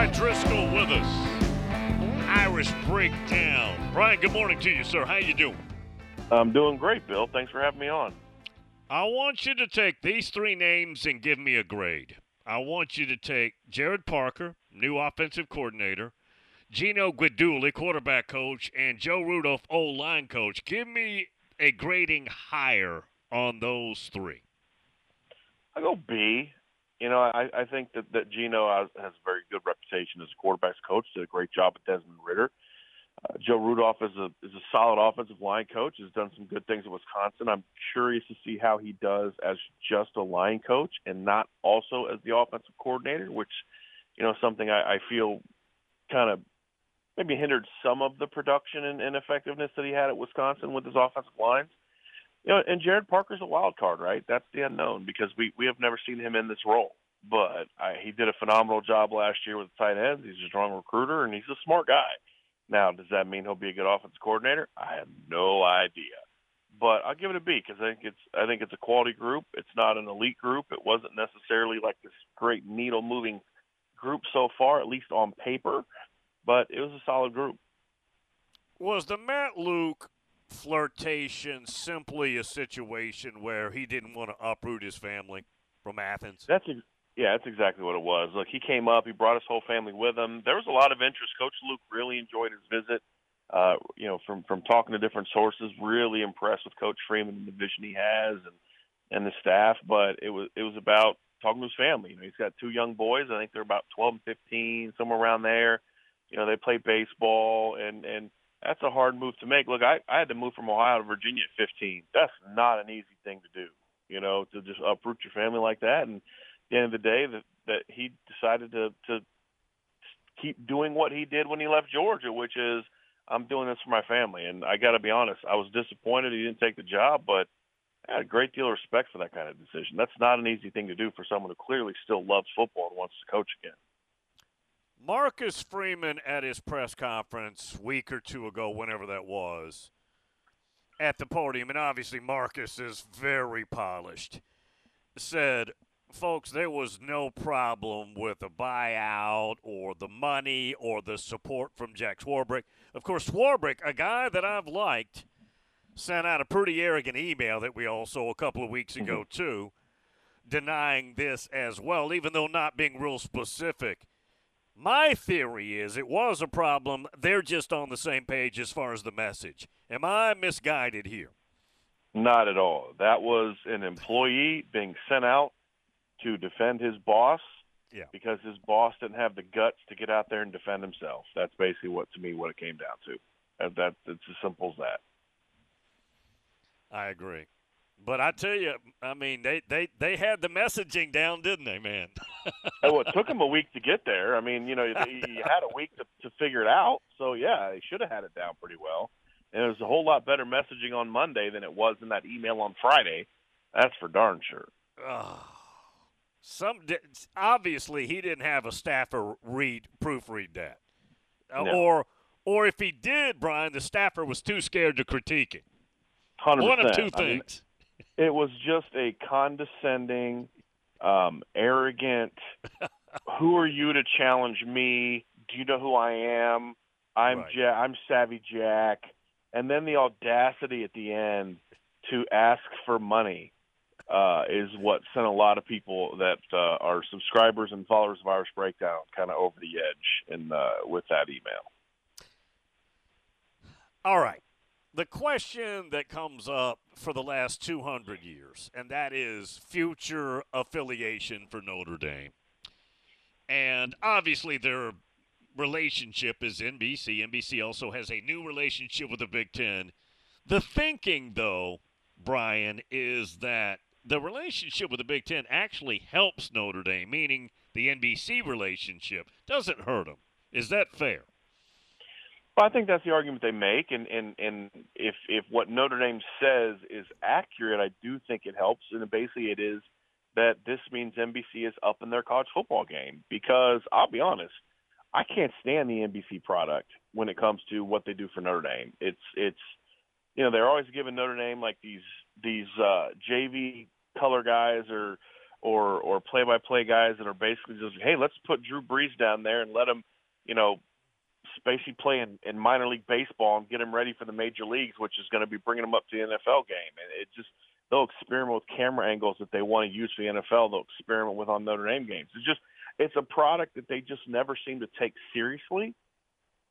Bryan Driskell with us. Irish Breakdown. Brian, good morning to you, sir. How you doing? I'm doing great, Bill. Thanks for having me on. I want you to take these three names and give me a grade. I want you to take Gerad Parker, new offensive coordinator, Gino Guidugli, quarterback coach, and Joe Rudolph, old line coach. Give me a grading higher on those three. I go B. You know, I, I think that, that Gino has, has a very good reputation as a quarterbacks coach. Did a great job with Desmond Ridder. Uh, Joe Rudolph is a is a solid offensive line coach. Has done some good things at Wisconsin. I'm curious to see how he does as just a line coach and not also as the offensive coordinator, which you know something I, I feel kind of maybe hindered some of the production and, and effectiveness that he had at Wisconsin with his offensive lines. You know, and Gerad Parker's a wild card, right? That's the unknown because we we have never seen him in this role. But I, he did a phenomenal job last year with tight ends. He's a strong recruiter and he's a smart guy. Now, does that mean he'll be a good offense coordinator? I have no idea. But I'll give it a B because I think it's I think it's a quality group. It's not an elite group. It wasn't necessarily like this great needle moving group so far, at least on paper. But it was a solid group. Was the Matt Luke flirtation simply a situation where he didn't want to uproot his family from Athens? That's ex- yeah, that's exactly what it was. Look, he came up, he brought his whole family with him. There was a lot of interest. Coach Luke really enjoyed his visit. Uh, you know, from from talking to different sources, really impressed with Coach Freeman and the vision he has and and the staff. But it was it was about talking to his family. You know, he's got two young boys. I think they're about 12 and 15, somewhere around there. You know, they play baseball, and and that's a hard move to make. Look, I I had to move from Ohio to Virginia at 15. That's not an easy thing to do. You know, to just uproot your family like that. And the end of the day that that he decided to to keep doing what he did when he left Georgia, which is I'm doing this for my family. And I got to be honest, I was disappointed he didn't take the job, but I had a great deal of respect for that kind of decision. That's not an easy thing to do for someone who clearly still loves football and wants to coach again. Marcus Freeman at his press conference week or two ago, whenever that was, at the podium, and obviously Marcus is very polished, said folks, there was no problem with the buyout or the money or the support from Jack Swarbrick. Of course, Swarbrick, a guy that I've liked, sent out a pretty arrogant email that we all saw a couple of weeks ago, mm-hmm. too, denying this as well, even though not being real specific. My theory is it was a problem. They're just on the same page as far as the message. Am I misguided here? Not at all. That was an employee being sent out to defend his boss yeah. because his boss didn't have the guts to get out there and defend himself. That's basically what to me what it came down to. And that it's as simple as that. I agree. But I tell you, I mean, they, they, they had the messaging down, didn't they, man? well, it took them a week to get there. I mean, you know, he had a week to, to figure it out. So, yeah, they should have had it down pretty well. And it was a whole lot better messaging on Monday than it was in that email on Friday. That's for darn sure. Oh. Some obviously he didn't have a staffer read proofread that, uh, no. or or if he did, Brian, the staffer was too scared to critique it. 100%. One of two things. I mean, it was just a condescending, um, arrogant. who are you to challenge me? Do you know who I am? I'm right. ja- I'm Savvy Jack, and then the audacity at the end to ask for money uh, is what sent a lot of people that uh, are subscribers and followers of Irish Breakdown kind of over the edge in, uh, with that email. All right. The question that comes up for the last 200 years, and that is future affiliation for Notre Dame. And obviously, their relationship is NBC. NBC also has a new relationship with the Big Ten. The thinking, though, Brian, is that the relationship with the Big Ten actually helps Notre Dame, meaning the NBC relationship doesn't hurt them. Is that fair? Well, I think that's the argument they make, and and and if if what Notre Dame says is accurate, I do think it helps. And basically, it is that this means NBC is up in their college football game because I'll be honest, I can't stand the NBC product when it comes to what they do for Notre Dame. It's it's you know they're always giving Notre Dame like these these uh, JV color guys or or or play by play guys that are basically just hey let's put Drew Brees down there and let him you know basically play in, in minor league baseball and get him ready for the major leagues, which is going to be bringing him up to the NFL game. And it just they'll experiment with camera angles that they want to use for the NFL. They'll experiment with on Notre Dame games. It's just it's a product that they just never seem to take seriously.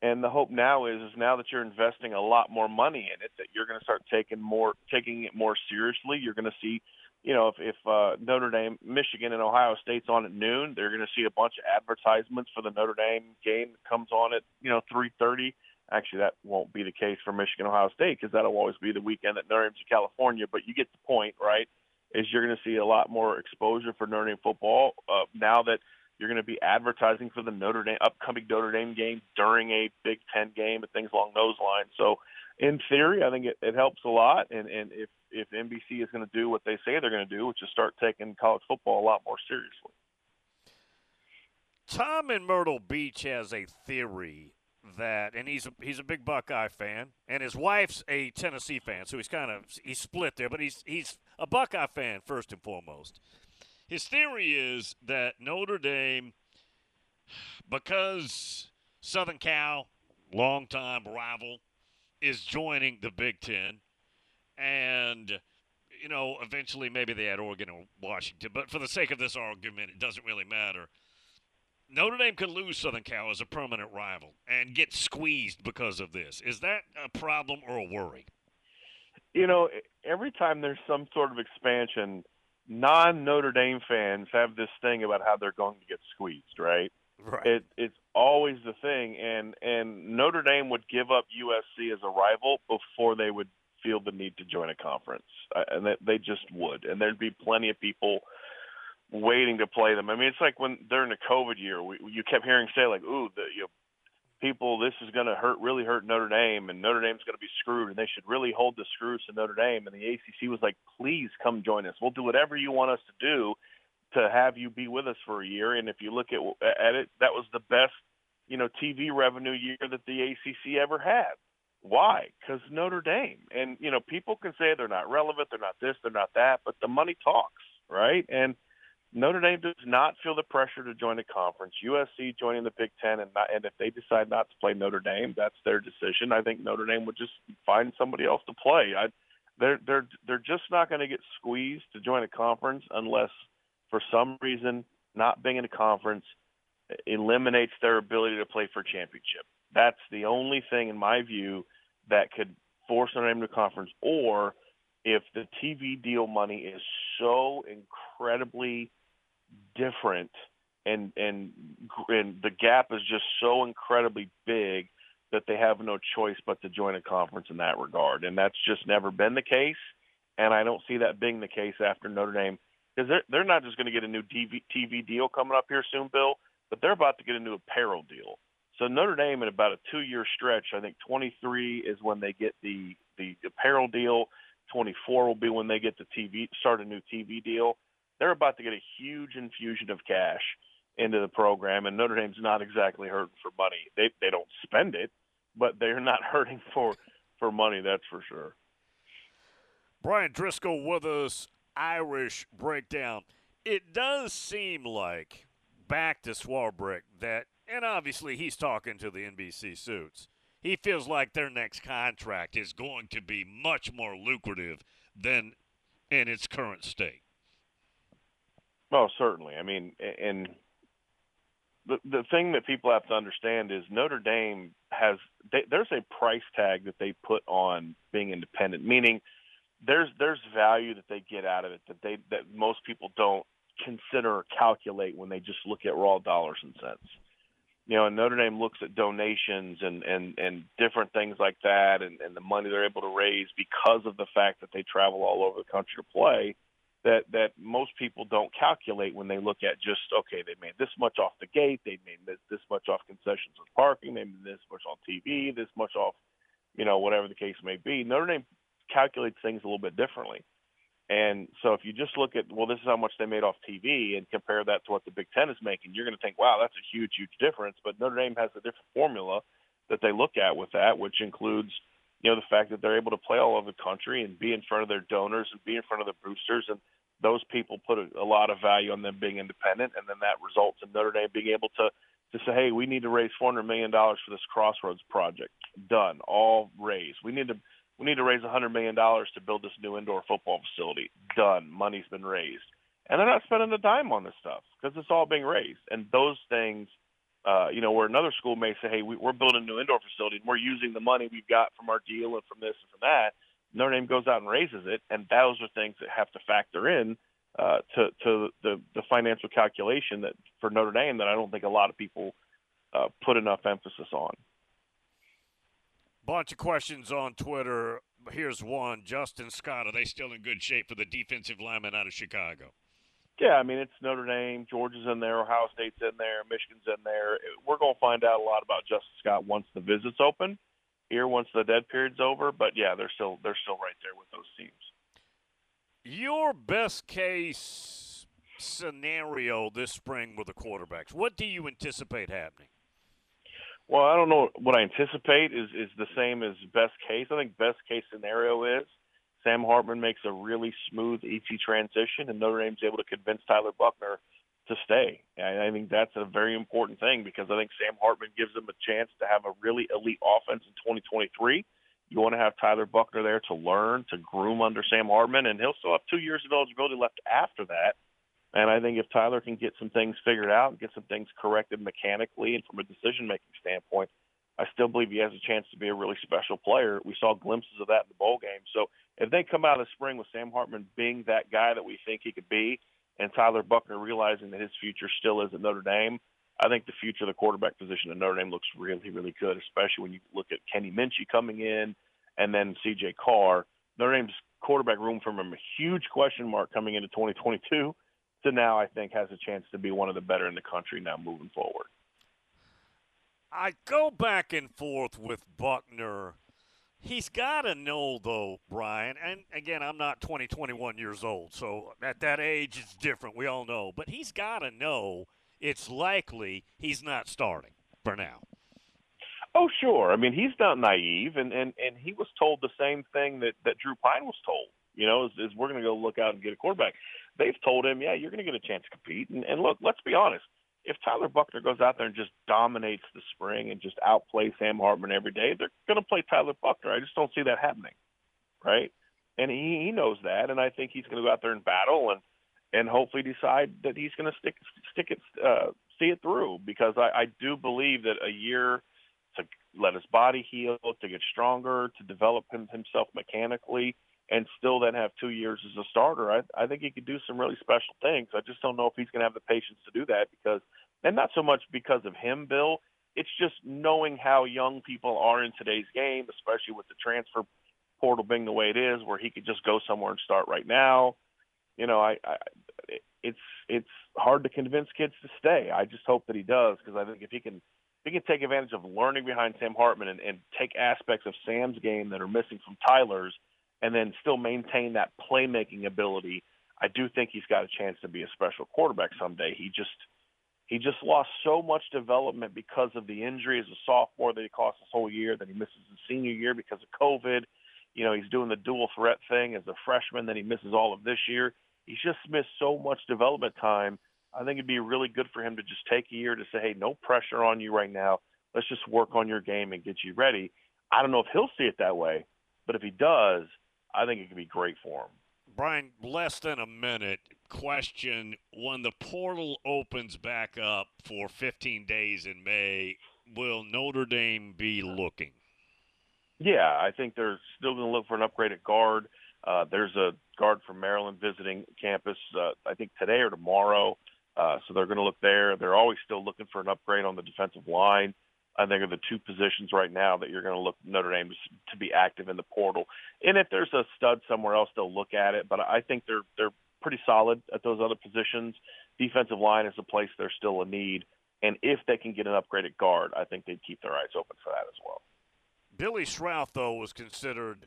And the hope now is is now that you're investing a lot more money in it, that you're going to start taking more taking it more seriously. You're going to see you know, if, if uh, Notre Dame, Michigan, and Ohio State's on at noon, they're going to see a bunch of advertisements for the Notre Dame game that comes on at you know 3:30. Actually, that won't be the case for Michigan, Ohio State because that'll always be the weekend that Notre Dame's in California. But you get the point, right? Is you're going to see a lot more exposure for Notre Dame football uh, now that you're going to be advertising for the Notre Dame upcoming Notre Dame game during a Big Ten game and things along those lines. So in theory, I think it, it helps a lot. And, and if, if NBC is going to do what they say they're going to do, which is start taking college football a lot more seriously. Tom in Myrtle Beach has a theory that, and he's a, he's a big Buckeye fan, and his wife's a Tennessee fan, so he's kind of he's split there, but he's he's a Buckeye fan first and foremost. His theory is that Notre Dame, because Southern Cal, longtime rival, is joining the Big Ten, and you know, eventually maybe they had Oregon or Washington, but for the sake of this argument, it doesn't really matter. Notre Dame could lose Southern Cal as a permanent rival and get squeezed because of this. Is that a problem or a worry? You know, every time there's some sort of expansion, non Notre Dame fans have this thing about how they're going to get squeezed, right? Right. It, it's always the thing, and and Notre Dame would give up USC as a rival before they would feel the need to join a conference, uh, and they, they just would, and there'd be plenty of people waiting to play them. I mean, it's like when during the COVID year, we, you kept hearing say like, "Ooh, the you know, people, this is going to hurt, really hurt Notre Dame, and Notre Dame's going to be screwed, and they should really hold the screws to Notre Dame." And the ACC was like, "Please come join us. We'll do whatever you want us to do." to have you be with us for a year. And if you look at at it, that was the best, you know, TV revenue year that the ACC ever had. Why? Because Notre Dame. And you know, people can say they're not relevant, they're not this, they're not that, but the money talks, right? And Notre Dame does not feel the pressure to join a conference. USC joining the Big Ten, and not, and if they decide not to play Notre Dame, that's their decision. I think Notre Dame would just find somebody else to play. I, they're they're they're just not going to get squeezed to join a conference unless for some reason, not being in a conference eliminates their ability to play for championship. That's the only thing, in my view, that could force Notre Dame to conference. Or if the TV deal money is so incredibly different and and and the gap is just so incredibly big that they have no choice but to join a conference in that regard. And that's just never been the case. And I don't see that being the case after Notre Dame because they're they're not just going to get a new TV, TV deal coming up here soon, Bill, but they're about to get a new apparel deal. So Notre Dame in about a two-year stretch, I think 23 is when they get the the apparel deal. 24 will be when they get the TV start a new TV deal. They're about to get a huge infusion of cash into the program, and Notre Dame's not exactly hurting for money. They they don't spend it, but they're not hurting for for money. That's for sure. Bryan Driskell with us Irish breakdown. It does seem like back to Swarbrick that, and obviously he's talking to the NBC suits. He feels like their next contract is going to be much more lucrative than in its current state. Oh, certainly. I mean, and the the thing that people have to understand is Notre Dame has they, there's a price tag that they put on being independent, meaning – there's there's value that they get out of it that they that most people don't consider or calculate when they just look at raw dollars and cents. You know, and Notre Dame looks at donations and and and different things like that, and and the money they're able to raise because of the fact that they travel all over the country to play. That that most people don't calculate when they look at just okay, they made this much off the gate, they made this, this much off concessions with parking, they made this much on TV, this much off, you know, whatever the case may be. Notre Dame calculates things a little bit differently. And so if you just look at, well, this is how much they made off TV and compare that to what the Big Ten is making, you're going to think, wow, that's a huge, huge difference. But Notre Dame has a different formula that they look at with that, which includes, you know, the fact that they're able to play all over the country and be in front of their donors and be in front of their boosters. And those people put a, a lot of value on them being independent, and then that results in Notre Dame being able to to say, hey, we need to raise four hundred million dollars for this Crossroads project. Done, all raised. We need to we need to raise a hundred million dollars to build this new indoor football facility. Done, money's been raised, and they're not spending a dime on this stuff because it's all being raised. And those things, uh, you know, where another school may say, hey, we, we're building a new indoor facility, and we're using the money we've got from our deal and from this and from that. Notre Dame goes out and raises it, and those are things that have to factor in uh, to to the the financial calculation that for Notre Dame that I don't think a lot of people uh, put enough emphasis on. Bunch of questions on Twitter. Here's one: Justin Scott, are they still in good shape for the defensive lineman out of Chicago? Yeah, I mean it's Notre Dame, Georgia's in there, Ohio State's in there, Michigan's in there. We're going to find out a lot about Justin Scott once the visits open here once the dead period's over. But yeah, they're still they're still right there with those teams. Your best case scenario this spring with the quarterbacks. What do you anticipate happening? Well, I don't know what I anticipate is is the same as best case. I think best case scenario is Sam Hartman makes a really smooth, easy transition, and Notre Dame's able to convince Tyler Buchner to stay. And I think that's a very important thing because I think Sam Hartman gives them a chance to have a really elite offense in 2023. You want to have Tyler Buchner there to learn, to groom under Sam Hartman, and he'll still have two years of eligibility left after that. And I think if Tyler can get some things figured out and get some things corrected mechanically and from a decision making standpoint, I still believe he has a chance to be a really special player. We saw glimpses of that in the bowl game. So if they come out of the spring with Sam Hartman being that guy that we think he could be, and Tyler Buchner realizing that his future still is at Notre Dame, I think the future of the quarterback position at Notre Dame looks really, really good, especially when you look at Kenny Minchey coming in and then CJ Carr. Notre Dame's quarterback room from a huge question mark coming into 2022 to now I think has a chance to be one of the better in the country now moving forward. I go back and forth with Buchner. He's got to know, though, Brian, and again, I'm not 20, 21 years old, so at that age it's different. We all know. But he's got to know it's likely he's not starting for now. Oh, sure. I mean, he's not naive, and, and, and he was told the same thing that, that Drew Pyne was told, you know, is, is we're going to go look out and get a quarterback. They've told him, yeah, you're going to get a chance to compete. And, and look, let's be honest – if Tyler Buchner goes out there and just dominates the spring and just outplays Sam Hartman every day, they're going to play Tyler Buchner. I just don't see that happening, right? And he, he knows that, and I think he's going to go out there and battle and and hopefully decide that he's going to stick stick it uh, see it through because I, I do believe that a year to let his body heal, to get stronger, to develop him, himself mechanically and still then have two years as a starter, I, I think he could do some really special things. I just don't know if he's going to have the patience to do that because, and not so much because of him, Bill. It's just knowing how young people are in today's game, especially with the transfer portal being the way it is, where he could just go somewhere and start right now. You know, I, I it's it's hard to convince kids to stay. I just hope that he does because I think if he can if he can take advantage of learning behind Sam Hartman and, and take aspects of Sam's game that are missing from Tyler's – and then still maintain that playmaking ability, I do think he's got a chance to be a special quarterback someday. He just he just lost so much development because of the injury as a sophomore that he cost his whole year. that he misses his senior year because of COVID. You know, he's doing the dual threat thing as a freshman. Then he misses all of this year. He's just missed so much development time. I think it'd be really good for him to just take a year to say, hey, no pressure on you right now. Let's just work on your game and get you ready. I don't know if he'll see it that way, but if he does, I think it could be great for him. Brian, less than a minute. Question When the portal opens back up for 15 days in May, will Notre Dame be looking? Yeah, I think they're still going to look for an upgraded guard. Uh, there's a guard from Maryland visiting campus, uh, I think today or tomorrow. Uh, so they're going to look there. They're always still looking for an upgrade on the defensive line. I think are the two positions right now that you're going to look Notre Dame to be active in the portal. And if there's a stud somewhere else, they'll look at it. But I think they're they're pretty solid at those other positions. Defensive line is a place there's still a need. And if they can get an upgraded guard, I think they'd keep their eyes open for that as well. Billy Schrauth, though, was considered,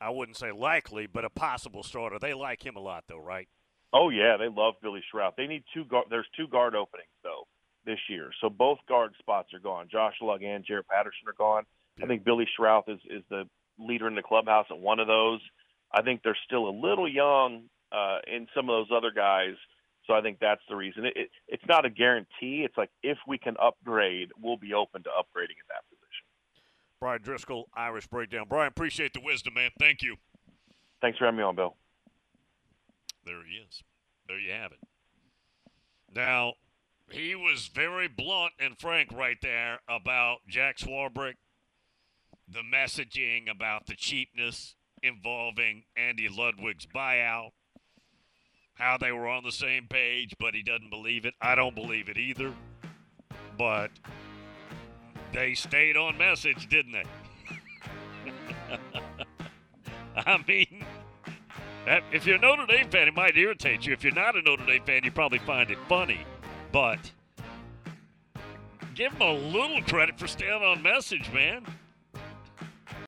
I wouldn't say likely, but a possible starter. They like him a lot, though, right? Oh yeah, they love Billy Schrauth. They need two guard. There's two guard openings though this year. So both guard spots are gone. Josh Lugg and Jarrett Patterson are gone. Yeah. I think Billy Schrauth is, is the leader in the clubhouse at one of those. I think they're still a little young uh, in some of those other guys. So I think that's the reason. It, it, it's not a guarantee. It's like if we can upgrade, we'll be open to upgrading at that position. Bryan Driskell, Irish Breakdown. Brian, appreciate the wisdom, man. Thank you. Thanks for having me on, Bill. There he is. There you have it. Now, he was very blunt and frank right there about Jack Swarbrick, the messaging about the cheapness involving Andy Ludwig's buyout, how they were on the same page, but he doesn't believe it. I don't believe it either. But they stayed on message, didn't they? I mean, if you're a Notre Dame fan, it might irritate you. If you're not a Notre Dame fan, you probably find it funny. But give him a little credit for staying on message, man.